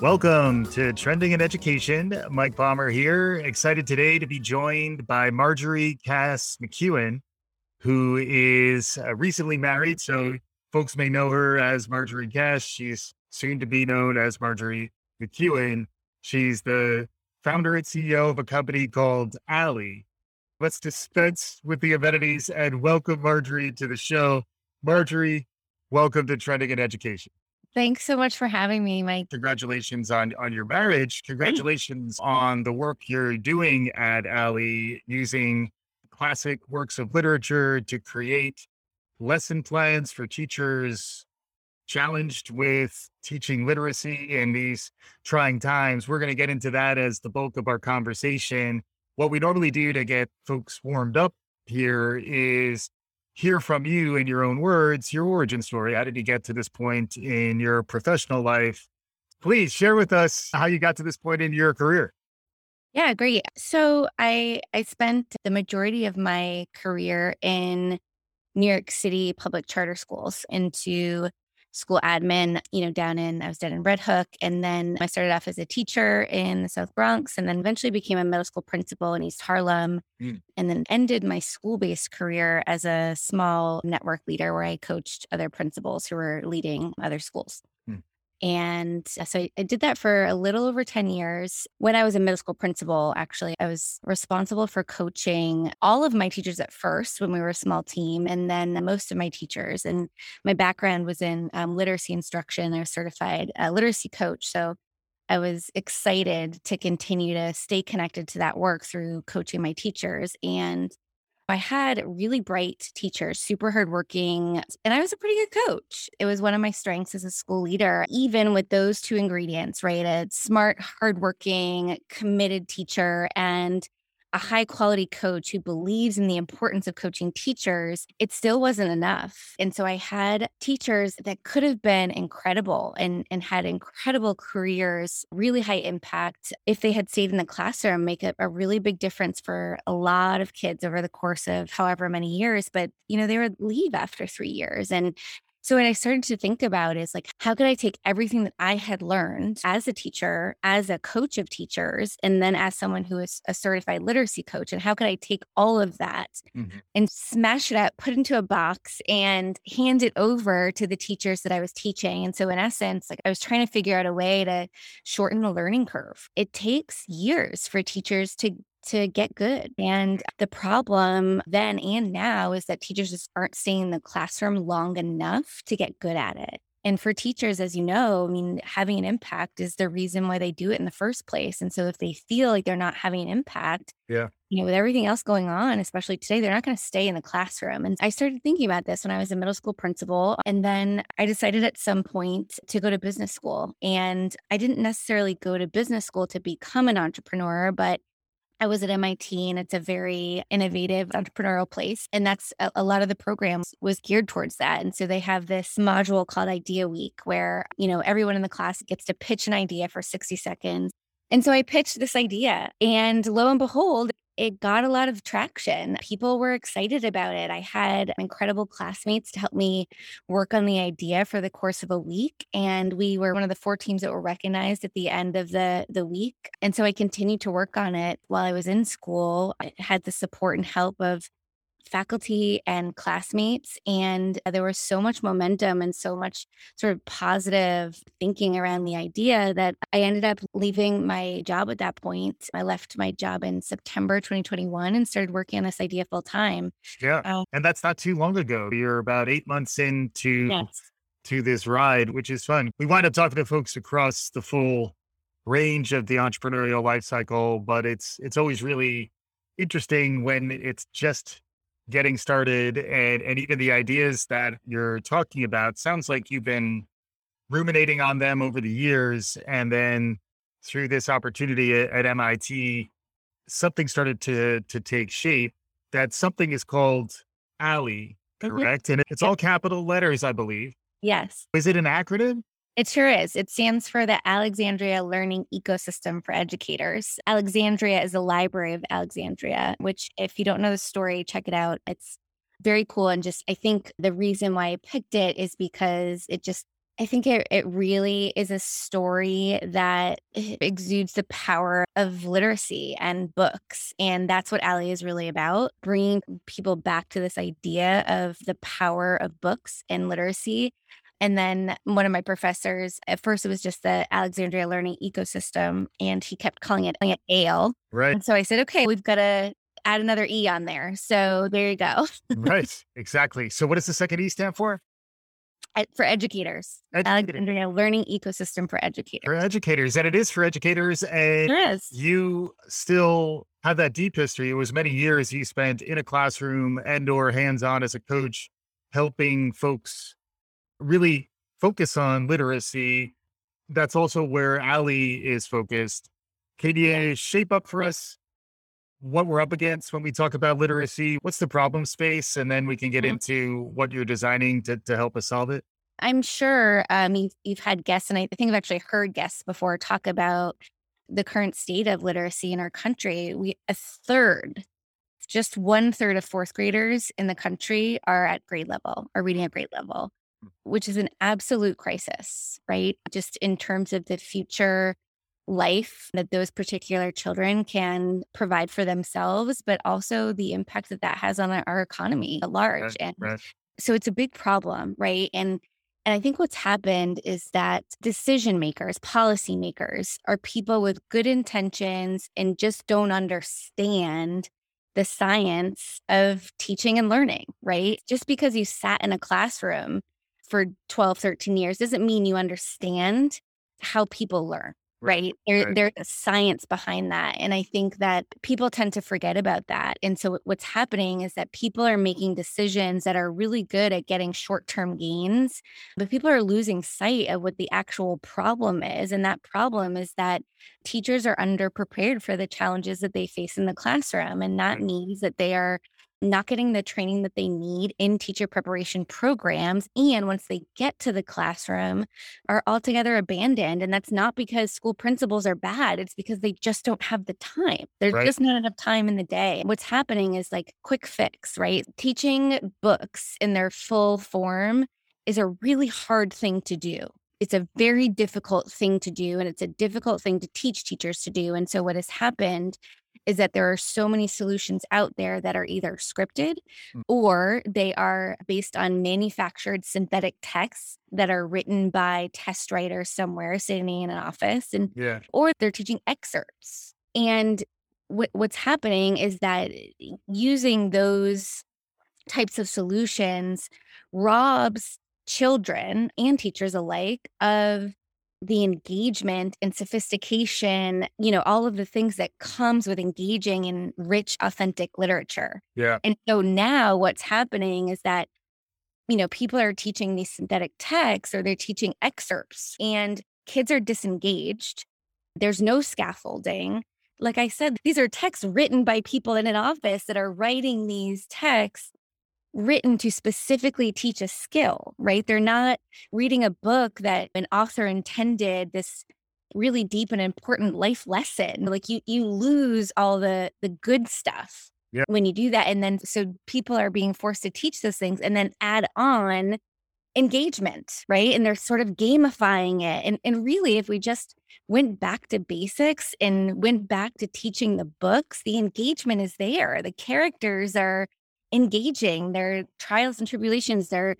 Welcome to Trending in Education. Mike Palmer here. Excited today to be joined by Marjorie Cass McEwen, who is uh, recently married. So folks may know her as Marjorie Cass. She's soon to be known as Marjorie McEwen. She's the founder and CEO of a company called ALLEE. Let's dispense with the amenities and welcome Marjorie to the show. Marjorie, welcome to Trending in Education. Thanks so much for having me, Mike. Congratulations on, on your marriage. Congratulations on the work you're doing at ALLEE using classic works of literature to create lesson plans for teachers challenged with teaching literacy in these trying times. We're going to get into that as the bulk of our conversation. What we normally do to get folks warmed up here is hear from you in your own words, your origin story. How did you get to this point in your professional life? Please share with us how you got to this point in your career. Yeah, great. So I I spent the majority of my career in New York City public charter schools into school admin, you know, down in, I was down in Red Hook. And then I started off as a teacher in the South Bronx and then eventually became a middle school principal in East Harlem. Mm. And then ended my school based career as a small network leader where I coached other principals who were leading other schools. And so I did that for a little over 10 years. When I was a middle school principal, actually, I was responsible for coaching all of my teachers at first when we were a small team, and then most of my teachers. And my background was in um, literacy instruction. I was certified a literacy coach. So I was excited to continue to stay connected to that work through coaching my teachers. And I had really bright teachers, super hardworking, and I was a pretty good coach. It was one of my strengths as a school leader, even with those two ingredients, right? A smart, hardworking, committed teacher and a high quality coach who believes in the importance of coaching teachers, it still wasn't enough. And so I had teachers that could have been incredible and, and had incredible careers, really high impact if they had stayed in the classroom, make a, a really big difference for a lot of kids over the course of however many years. But, you know, they would leave after three years. And so what I started to think about is like, how could I take everything that I had learned as a teacher, as a coach of teachers, and then as someone who is a certified literacy coach, and how could I take all of that mm-hmm. and smash it up, put into a box, and hand it over to the teachers that I was teaching? And so in essence, like I was trying to figure out a way to shorten the learning curve. It takes years for teachers to to get good. And the problem then and now is that teachers just aren't staying in the classroom long enough to get good at it. And for teachers, as you know, I mean, having an impact is the reason why they do it in the first place. And so if they feel like they're not having an impact, yeah, you know, with everything else going on, especially today, they're not going to stay in the classroom. And I started thinking about this when I was a middle school principal. And then I decided at some point to go to business school. And I didn't necessarily go to business school to become an entrepreneur, but I was at MIT and it's a very innovative entrepreneurial place. And that's a, a, lot of the programs was geared towards that. And so they have this module called Idea Week where, you know, everyone in the class gets to pitch an idea for 60 seconds. And so I pitched this idea and lo and behold, it got a lot of traction. People were excited about it. I had incredible classmates to help me work on the idea for the course of a week. And we were one of the four teams that were recognized at the end of the, the week. And so I continued to work on it while I was in school. I had the support and help of faculty and classmates. And there was so much momentum and so much sort of positive thinking around the idea that I ended up leaving my job at that point. I left my job in September 2021 and started working on this idea full time. Yeah. Uh, and that's not too long ago. You're about eight months into. Yes. To this ride, which is fun. We wind up talking to folks across the full range of the entrepreneurial life cycle, but it's it's always really interesting when it's just getting started and and even the ideas that you're talking about sounds like you've been ruminating on them over the years and then through this opportunity at, at MIT something started to to take shape that something is called ALLEE mm-hmm. correct? And it's all capital letters I believe. Yes. Is it an acronym it sure is. It stands for the Alexandria Learning Ecosystem for Educators. Alexandria is a library of Alexandria, which, if you don't know the story, check it out. It's very cool. And just, I think the reason why I picked it is because it just I think it, it really is a story that exudes the power of literacy and books. And that's what ALLEE is really about bringing people back to this idea of the power of books and literacy. And then one of my professors, at first it was just the Alexandria Learning Ecosystem, and he kept calling it, calling it ALE. Right. And so I said, okay, we've got to add another E on there. So there you go. right. Exactly. So what does the second E stand for? for educators. Alexandria Learning Ecosystem for Educators. For educators. And it is for educators. And there is. you still have that deep history. It was many years you spent in a classroom and or hands-on as a coach, helping folks really focus on literacy. That's also where ALLEE is focused. Can you shape up for us what we're up against when we talk about literacy. What's the problem space? And then we can get mm-hmm. into what you're designing to, to help us solve it. I'm sure um, you've, you've had guests, and I think I've actually heard guests before talk about the current state of literacy in our country. We a third, just one third of fourth graders in the country are at grade level, are reading at grade level. Which is an absolute crisis, right? Just in terms of the future life that those particular children can provide for themselves, but also the impact that that has on our economy at large. Right, and right. so it's a big problem, right? And and I think what's happened is that decision makers, policymakers are people with good intentions and just don't understand the science of teaching and learning, right? Just because you sat in a classroom for 12, 13 years doesn't mean you understand how people learn, right? There, right. There's a science behind that. And I think that people tend to forget about that. And so what's happening is that people are making decisions that are really good at getting short term gains, but people are losing sight of what the actual problem is. And that problem is that teachers are underprepared for the challenges that they face in the classroom. And that means that they are not getting the training that they need in teacher preparation programs. And once they get to the classroom, are altogether abandoned. And that's not because school principals are bad, it's because they just don't have the time. There's right. just not enough time in the day. What's happening is like quick fix, right? Teaching books in their full form is a really hard thing to do it's a very difficult thing to do and it's a difficult thing to teach teachers to do and so what has happened is that there are so many solutions out there that are either scripted mm. or they are based on manufactured synthetic texts that are written by test writers somewhere sitting in an office and yeah. or they're teaching excerpts and what, what's happening is that using those types of solutions robs children and teachers alike of the engagement and sophistication, you know, all of the things that comes with engaging in rich, authentic literature. Yeah. And so now what's happening is that, you know, people are teaching these synthetic texts or they're teaching excerpts and kids are disengaged. There's no scaffolding. Like I said, these are texts written by people in an office that are writing these texts written to specifically teach a skill, right? They're not reading a book that an author intended this really deep and important life lesson. Like you you lose all the the good stuff yeah. when you do that and then so people are being forced to teach those things and then add on engagement, right? And they're sort of gamifying it. And and really if we just went back to basics and went back to teaching the books, the engagement is there. The characters are engaging, their trials and tribulations, their,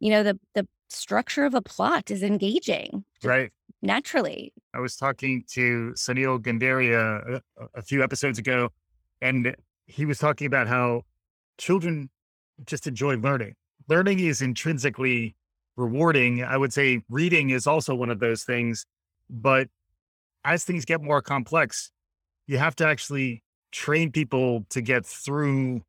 you know, the the structure of a plot is engaging. Right. Naturally. I was talking to Sunil Gunderia a, a few episodes ago, and he was talking about how children just enjoy learning. Learning is intrinsically rewarding. I would say reading is also one of those things. But as things get more complex, you have to actually train people to get through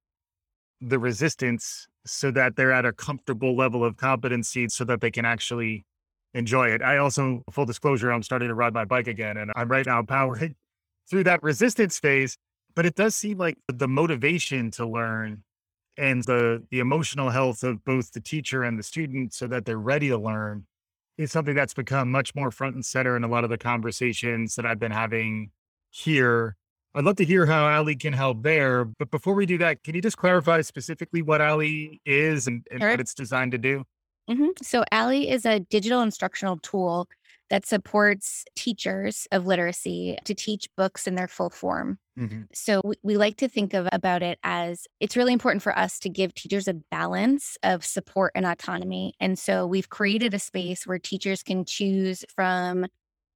the resistance so that they're at a comfortable level of competency so that they can actually enjoy it. I also, full disclosure, I'm starting to ride my bike again and I'm right now powering through that resistance phase. But it does seem like the motivation to learn and the the emotional health of both the teacher and the student so that they're ready to learn is something that's become much more front and center in a lot of the conversations that I've been having here I'd love to hear how ALLEE can help there. But before we do that, can you just clarify specifically what ALLEE is and, and sure. what it's designed to do? Mm-hmm. So ALLEE is a digital instructional tool that supports teachers of literacy to teach books in their full form. Mm-hmm. So we, we like to think of about it as it's really important for us to give teachers a balance of support and autonomy. And so we've created a space where teachers can choose from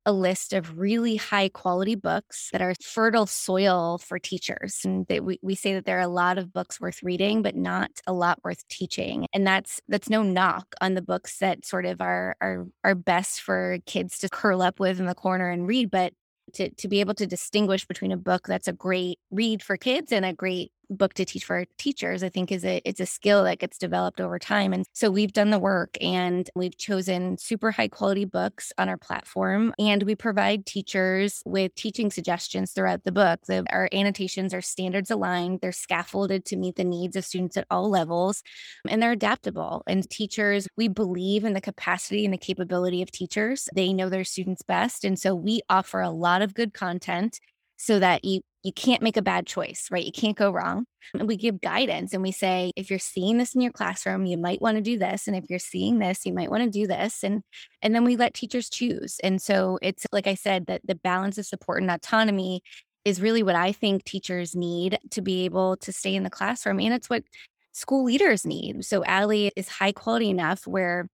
a list of really high quality books that are fertile soil for teachers. And that we, we say that there are a lot of books worth reading, but not a lot worth teaching. And that's that's no knock on the books that sort of are are are best for kids to curl up with in the corner and read. But to, to be able to distinguish between a book that's a great read for kids and a great book to teach for teachers i think is a it's a skill that gets developed over time and so we've done the work and we've chosen super high quality books on our platform and we provide teachers with teaching suggestions throughout the book. The, our annotations are standards aligned they're scaffolded to meet the needs of students at all levels and they're adaptable and teachers we believe in the capacity and the capability of teachers. They know their students best and so we offer a lot of good content so that you you can't make a bad choice, right? You can't go wrong. And we give guidance and we say, if you're seeing this in your classroom, you might want to do this. And if you're seeing this, you might want to do this. And and then we let teachers choose. And so it's like I said, that the balance of support and autonomy is really what I think teachers need to be able to stay in the classroom. And it's what school leaders need. So ALLEE is high quality enough where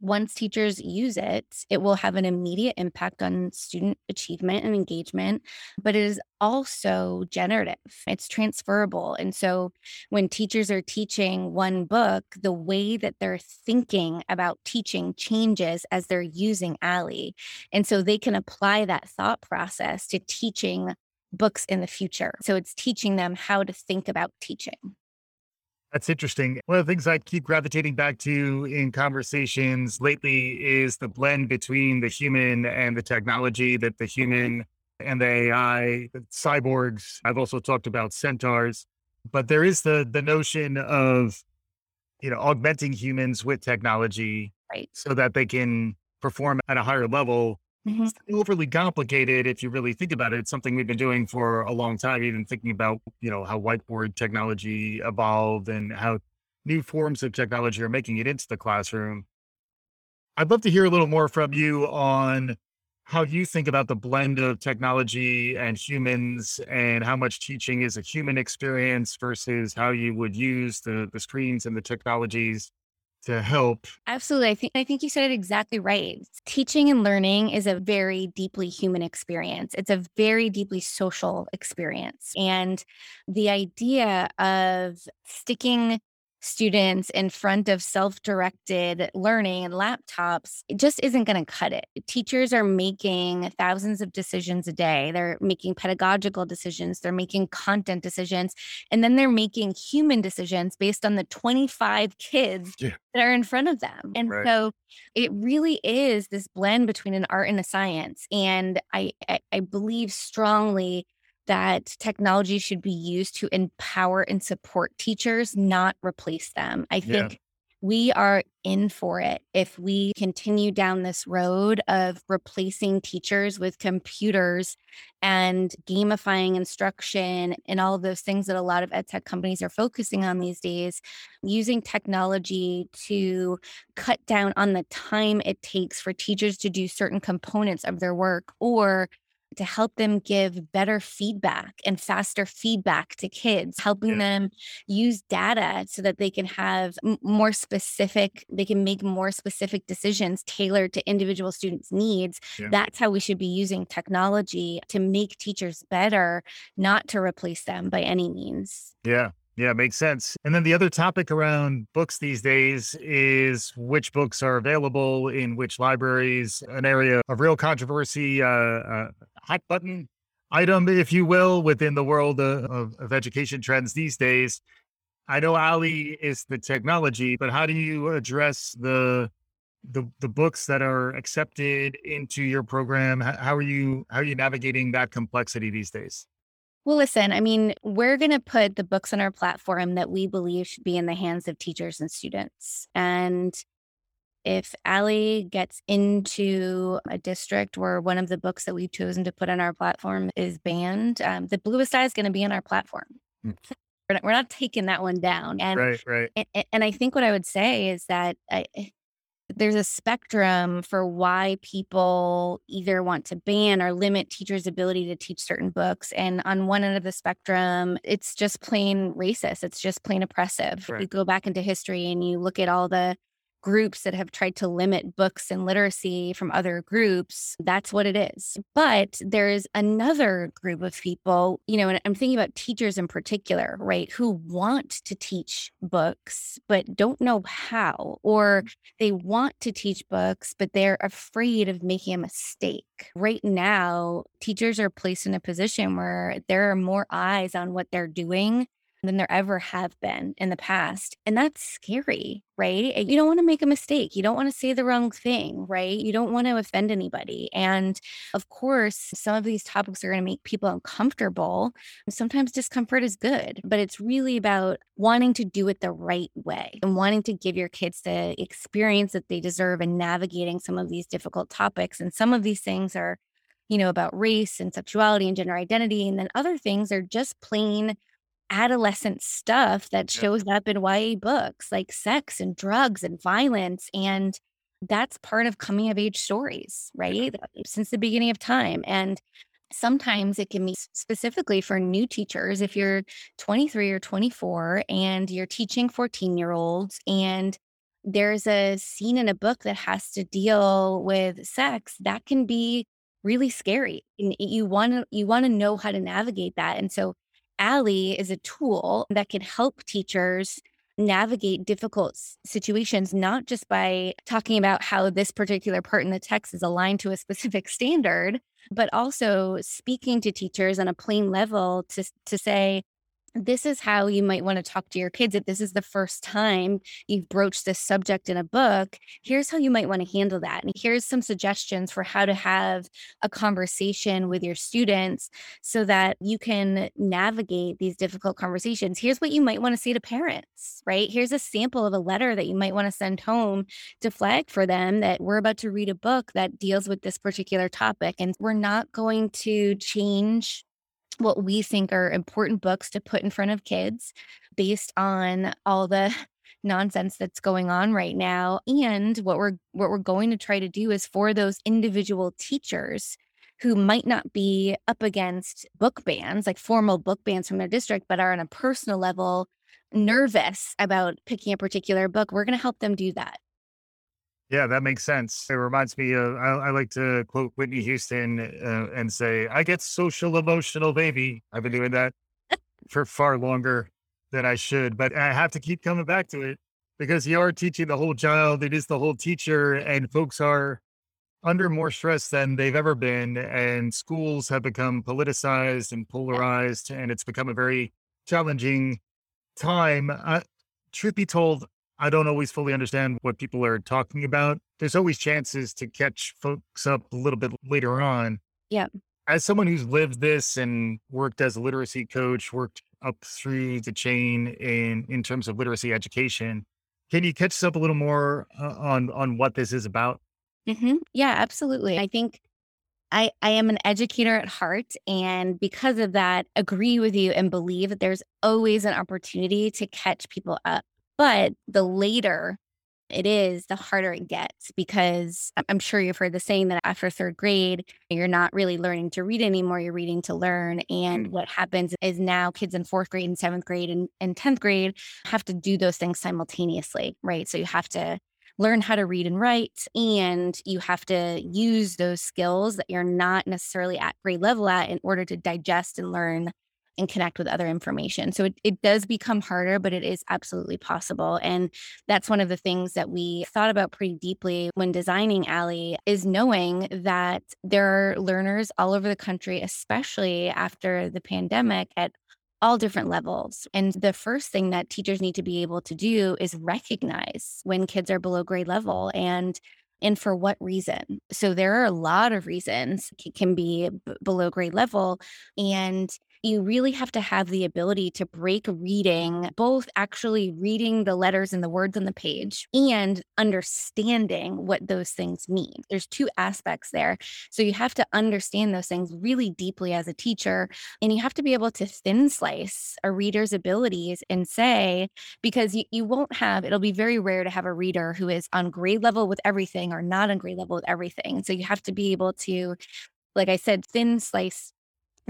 once teachers use it, it will have an immediate impact on student achievement and engagement, but it is also generative. It's transferable. And so when teachers are teaching one book, the way that they're thinking about teaching changes as they're using ALLEE. And so they can apply that thought process to teaching books in the future. So it's teaching them how to think about teaching. That's interesting. One of the things I keep gravitating back to in conversations lately is the blend between the human and the technology, that the human and the AI, the cyborgs. I've also talked about centaurs, but there is the the notion of you know augmenting humans with technology right. so that they can perform at a higher level Mm-hmm. It's overly complicated if you really think about it. It's something we've been doing for a long time, even thinking about, you know, how whiteboard technology evolved and how new forms of technology are making it into the classroom. I'd love to hear a little more from you on how you think about the blend of technology and humans and how much teaching is a human experience versus how you would use the, the screens and the technologies to help. Absolutely. I think I think you said it exactly right. Teaching and learning is a very deeply human experience. It's a very deeply social experience. And the idea of sticking students in front of self-directed learning and laptops it just isn't going to cut it. Teachers are making thousands of decisions a day. They're making pedagogical decisions. They're making content decisions. And then they're making human decisions based on the 25 kids yeah. that are in front of them. And right. so it really is this blend between an art and a science. And I, I, I believe strongly that technology should be used to empower and support teachers, not replace them. I think yeah. we are in for it if we continue down this road of replacing teachers with computers and gamifying instruction and all of those things that a lot of ed tech companies are focusing on these days, using technology to cut down on the time it takes for teachers to do certain components of their work or to help them give better feedback and faster feedback to kids, helping yeah. them use data so that they can have more specific, they can make more specific decisions tailored to individual students' needs. Yeah. That's how we should be using technology to make teachers better, not to replace them by any means. Yeah. Yeah, makes sense. And then the other topic around books these days is which books are available in which libraries, an area of real controversy, uh, uh, hot button item, if you will, within the world of, of education trends these days. I know ALLEE is the technology, but how do you address the the the books that are accepted into your program? How are you how are you navigating that complexity these days? Well, listen, I mean, we're going to put the books on our platform that we believe should be in the hands of teachers and students. And if ALLEE gets into a district where one of the books that we've chosen to put on our platform is banned, um, the bluest eye is going to be on our platform. Mm. We're, not, we're not taking that one down. And, right, right. And, and I think what I would say is that I, there's a spectrum for why people either want to ban or limit teachers' ability to teach certain books. And on one end of the spectrum, it's just plain racist. It's just plain oppressive. Right. You go back into history and you look at all the groups that have tried to limit books and literacy from other groups, that's what it is. But there's another group of people, you know, and I'm thinking about teachers in particular, right, who want to teach books, but don't know how, or mm. they want to teach books, but they're afraid of making a mistake. Right now, teachers are placed in a position where there are more eyes on what they're doing than there ever have been in the past. And that's scary, right? Eh, you don't want to make a mistake. You don't want to say the wrong thing, right? You don't want to offend anybody. And of course, some of these topics are going to make people uncomfortable. Sometimes discomfort is good, but it's really about wanting to do it the right way and wanting to give your kids the experience that they deserve in navigating some of these difficult topics. And some of these things are you know, about race and sexuality and gender identity. And then other things are just plain adolescent stuff that shows up in YA books like sex and drugs and violence. And that's part of coming of age stories, right? Since the beginning of time. And sometimes it can be specifically for new teachers if you're 23 or 24 and you're teaching 14 year olds and there's a scene in a book that has to deal with sex that can be really scary and you want to you want to know how to navigate that and so ALLEE is a tool that can help teachers navigate difficult situations, not just by talking about how this particular part in the text is aligned to a specific standard, but also speaking to teachers on a plain level to, to say, this is how you might want to talk to your kids if this is the first time you've broached this subject in a book here's how you might want to handle that and here's some suggestions for how to have a conversation with your students so that you can navigate these difficult conversations. Here's what you might want to say to parents right? Here's a sample of a letter that you might want to send home to flag for them that we're about to read a book that deals with this particular topic and we're not going to change what we think are important books to put in front of kids based on all the nonsense that's going on right now. And what we're what we're going to try to do is for those individual teachers who might not be up against book bans like formal book bans from their district but are on a personal level nervous about picking a particular book we're going to help them do that yeah, that makes sense. It reminds me of, I, I like to quote Whitney Houston uh, and say, I get social emotional, baby. I've been doing that for far longer than I should, but I have to keep coming back to it because you are teaching the whole child. It is the whole teacher, and folks are under more stress than they've ever been. And schools have become politicized and polarized, and it's become a very challenging time. Uh, truth be told, I don't always fully understand what people are talking about. There's always chances to catch folks up a little bit later on. Yeah. As someone who's lived this and worked as a literacy coach, worked up through the chain in in terms of literacy education, can you catch us up a little more uh, on on what this is about? Mm-hmm. Yeah, absolutely. I think I, I am an educator at heart. And because of that, agree with you and believe that there's always an opportunity to catch people up. But the later it is, the harder it gets because I'm sure you've heard the saying that after third grade, you're not really learning to read anymore, you're reading to learn. And mm. what happens is now kids in fourth grade and seventh grade and, and 10th grade have to do those things simultaneously, right? So you have to learn how to read and write and you have to use those skills that you're not necessarily at grade level at in order to digest and learn and connect with other information. So it, it does become harder, but it is absolutely possible. And that's one of the things that we thought about pretty deeply when designing ALLEE is knowing that there are learners all over the country, especially after the pandemic at all different levels. And the first thing that teachers need to be able to do is recognize when kids are below grade level and and for what reason. So there are a lot of reasons it can be b- below grade level and you really have to have the ability to break reading, both actually reading the letters and the words on the page and understanding what those things mean. There's two aspects there. So you have to understand those things really deeply as a teacher, and you have to be able to thin slice a reader's abilities and say, because you, you won't have, it'll be very rare to have a reader who is on grade level with everything or not on grade level with everything. So you have to be able to, like I said, thin slice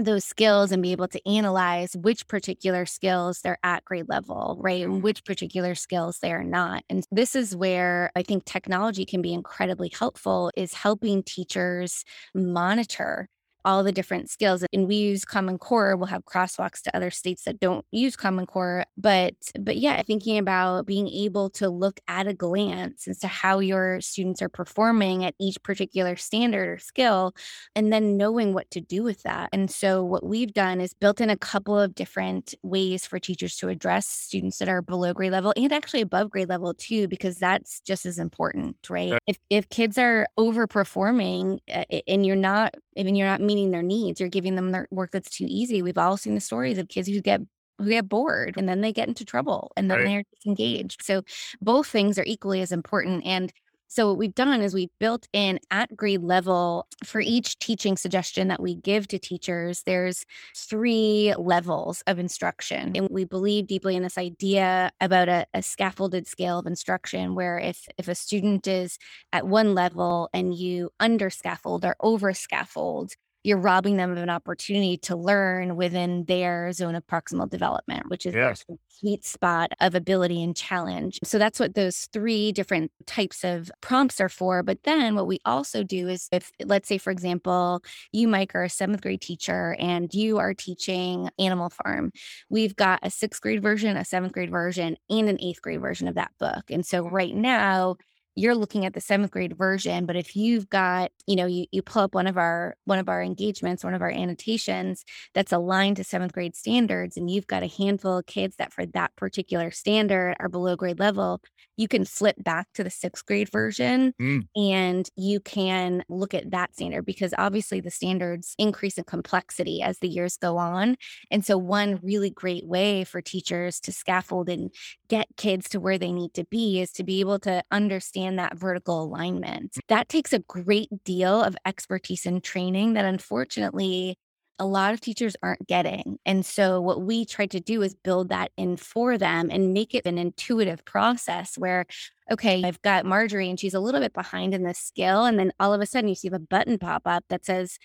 those skills and be able to analyze which particular skills they're at grade level, right? And which particular skills they're not. And this is where I think technology can be incredibly helpful is helping teachers monitor all the different skills. And we use Common Core. We'll have crosswalks to other states that don't use Common Core. But but yeah, thinking about being able to look at a glance as to how your students are performing at each particular standard or skill, and then knowing what to do with that. And so what we've done is built in a couple of different ways for teachers to address students that are below grade level and actually above grade level too, because that's just as important, right? If if kids are overperforming uh, and you're not, I mean, you're not meeting their needs. You're giving them their work that's too easy. We've all seen the stories of kids who get who get bored and then they get into trouble and then right. they're disengaged. So both things are equally as important. And so what we've done is we've built in at grade level for each teaching suggestion that we give to teachers, there's three levels of instruction. And we believe deeply in this idea about a, a scaffolded scale of instruction where if if a student is at one level and you under scaffold or over scaffold, you're robbing them of an opportunity to learn within their zone of proximal development, which is yes. their sweet spot of ability and challenge. So that's what those three different types of prompts are for. But then what we also do is if, let's say, for example, you, Mike, are a seventh grade teacher and you are teaching Animal Farm, we've got a sixth grade version, a seventh grade version, and an eighth grade version of that book. And so mm-hmm. right now, you're looking at the seventh grade version but if you've got you know you, you pull up one of our one of our engagements one of our annotations that's aligned to seventh grade standards and you've got a handful of kids that for that particular standard are below grade level you can flip back to the sixth grade version mm. and you can look at that standard because obviously the standards increase in complexity as the years go on and so one really great way for teachers to scaffold and get kids to where they need to be is to be able to understand understand that vertical alignment. That takes a great deal of expertise and training that unfortunately a lot of teachers aren't getting. And so, what we try to do is build that in for them and make it an intuitive process where, okay, I've got Marjorie and she's a little bit behind in this skill. And then all of a sudden, you see a button pop up that says,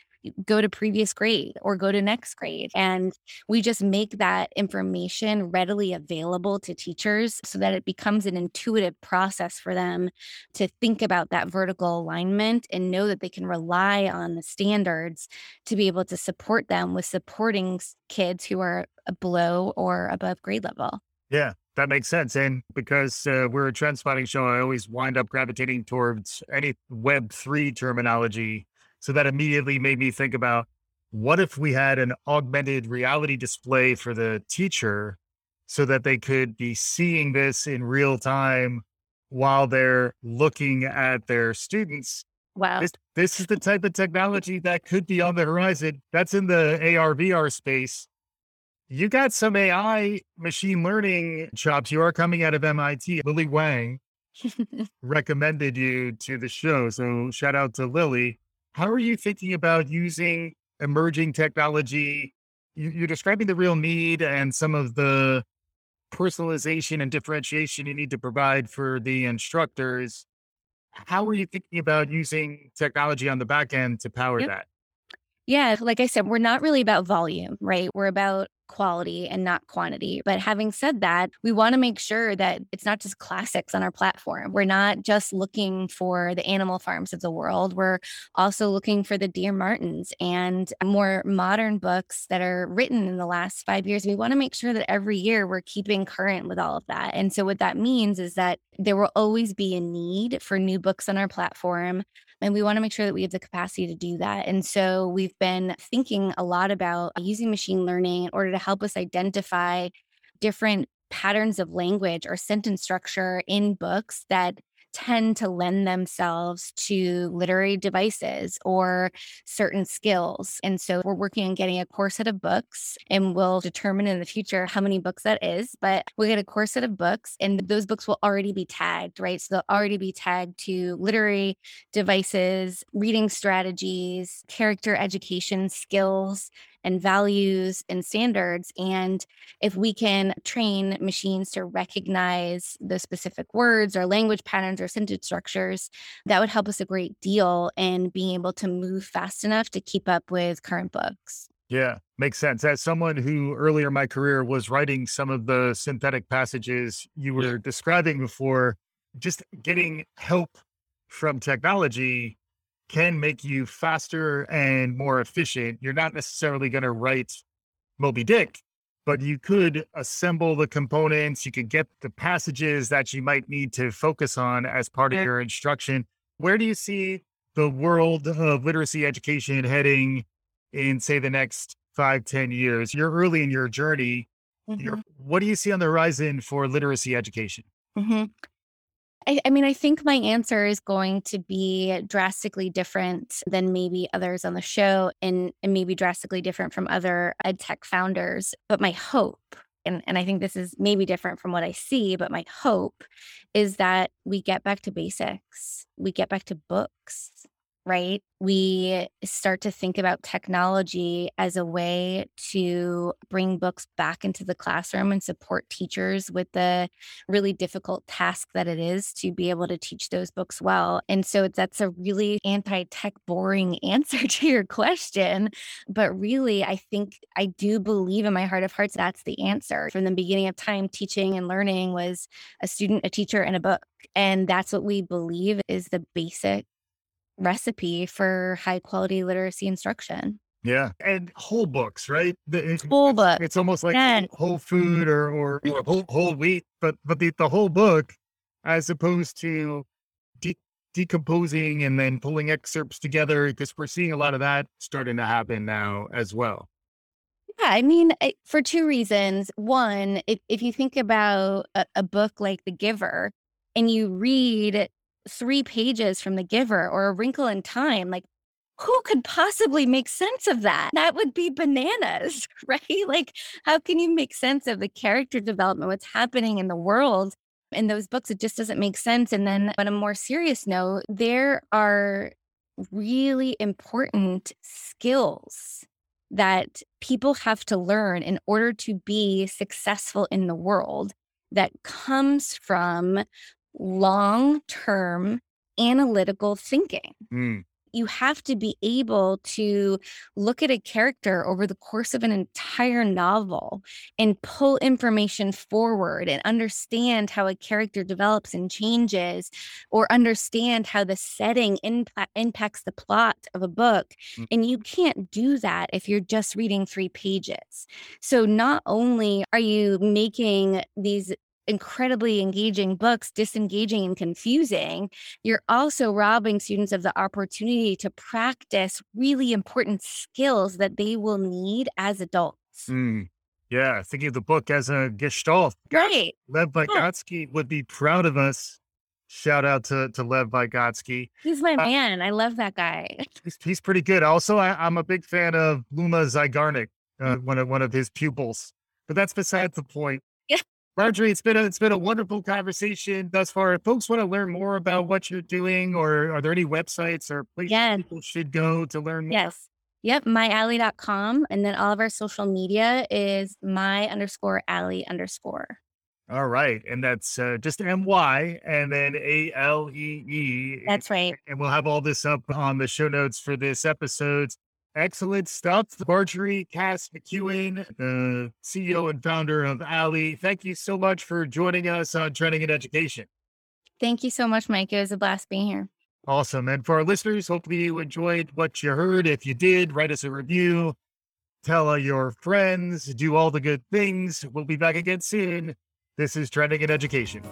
go to previous grade or go to next grade. And we just make that information readily available to teachers so that it becomes an intuitive process for them to think about that vertical alignment and know that they can rely on the standards to be able to support them with supporting kids who are below or above grade level. Yeah, that makes sense. And because uh, we're a trend spotting show, I always wind up gravitating towards any Web3 terminology so that immediately made me think about what if we had an augmented reality display for the teacher so that they could be seeing this in real time while they're looking at their students. Wow. This, this is the type of technology that could be on the horizon. That's in the AR VR space. You got some AI machine learning chops. You are coming out of MIT. Lily Wang recommended you to the show. So shout out to Lily. How are you thinking about using emerging technology? You, are describing the real need and some of the personalization and differentiation you need to provide for the instructors. How are you thinking about using technology on the back end to power yep. that? Yeah, like I said, we're not really about volume, right? We're about quality and not quantity. But having said that, we want to make sure that it's not just classics on our platform. We're not just looking for the animal farms of the world. We're also looking for the Dear Martins and more modern books that are written in the last five years. We want to make sure that every year we're keeping current with all of that. And so, what that means is that there will always be a need for new books on our platform. And we want to make sure that we have the capacity to do that. And so we've been thinking a lot about using machine learning in order to help us identify different patterns of language or sentence structure in books that tend to lend themselves to literary devices or certain skills. And so we're working on getting a core set of books and we'll determine in the future how many books that is. But we'll get a core set of books and those books will already be tagged, right? So they'll already be tagged to literary devices, reading strategies, character education skills and values and standards. And if we can train machines to recognize the specific words or language patterns or sentence structures, that would help us a great deal in being able to move fast enough to keep up with current books. Yeah, makes sense. As someone who earlier in my career was writing some of the synthetic passages you were describing before, just getting help from technology can make you faster and more efficient. You're not necessarily going to write Moby Dick, but you could assemble the components. You could get the passages that you might need to focus on as part of your instruction. Where do you see the world of literacy education heading in, say, the next five, ten years? You're early in your journey. Mm-hmm. What do you see on the horizon for literacy education? Mm-hmm. I, I, mean, I think my answer is going to be drastically different than maybe others on the show and, and maybe drastically different from other ed tech founders. But my hope, and, and I think this is maybe different from what I see, but my hope is that we get back to basics, we get back to books, right? We start to think about technology as a way to bring books back into the classroom and support teachers with the really difficult task that it is to be able to teach those books well. And so that's a really anti tech boring answer to your question. But really, I think I do believe in my heart of hearts that's the answer. From the beginning of time, teaching and learning was a student, a teacher, and a book. And that's what we believe is the basic recipe for high quality literacy instruction. Yeah. And whole books, right? The, whole book. It's almost like yeah. whole food or, or, or whole, whole, wheat, but, but the, the whole book, as opposed to de- decomposing and then pulling excerpts together, because we're seeing a lot of that starting to happen now as well. Yeah, I mean, eh, for two reasons. One, if, if you think about a, a book like The Giver and you read three pages from The Giver or A Wrinkle in Time. Like, who could possibly make sense of that? That would be bananas, right? Like, how can you make sense of the character development, what's happening in the world in those books? It just doesn't make sense. And then, on a more serious note, there are really important skills that people have to learn in order to be successful in the world that comes from long term analytical thinking. Mm. You have to be able to look at a character over the course of an entire novel and pull information forward and understand how a character develops and changes, or understand how the setting impa- impacts the plot of a book. Mm. And you can't do that if you're just reading three pages. So, not only are you making these incredibly engaging books disengaging and confusing, you're also robbing students of the opportunity to practice really important skills that they will need as adults. Mm. Yeah, thinking of the book as a gestalt. Right. Lev Vygotsky would be proud of us. Shout out to, to Lev Vygotsky. He's my uh, man. I love that guy. He's, he's pretty good. Also, I, am a big fan of Bluma Zeigarnik, uh, one of one of his pupils. But that's besides the point. Marjorie, it's been a, it's been a wonderful conversation thus far. If folks want to learn more about what you're doing, or are there any websites or places yeah. people should go to learn more? Yes. Yep, myallee.com. And then all of our social media is my underscore Allie underscore. All right. And that's uh, just M-Y and then A-L-E-E. That's right. And we'll have all this up on the show notes for this episode. Excellent stuff. Marjorie Cass McEwen, the CEO and founder of ALLEE. Thank you so much for joining us on Trending in Education. Thank you so much, Mike. It was a blast being here. Awesome. And for our listeners, hopefully you enjoyed what you heard. If you did, write us a review, tell your friends, do all the good things. We'll be back again soon. This is Trending in Education.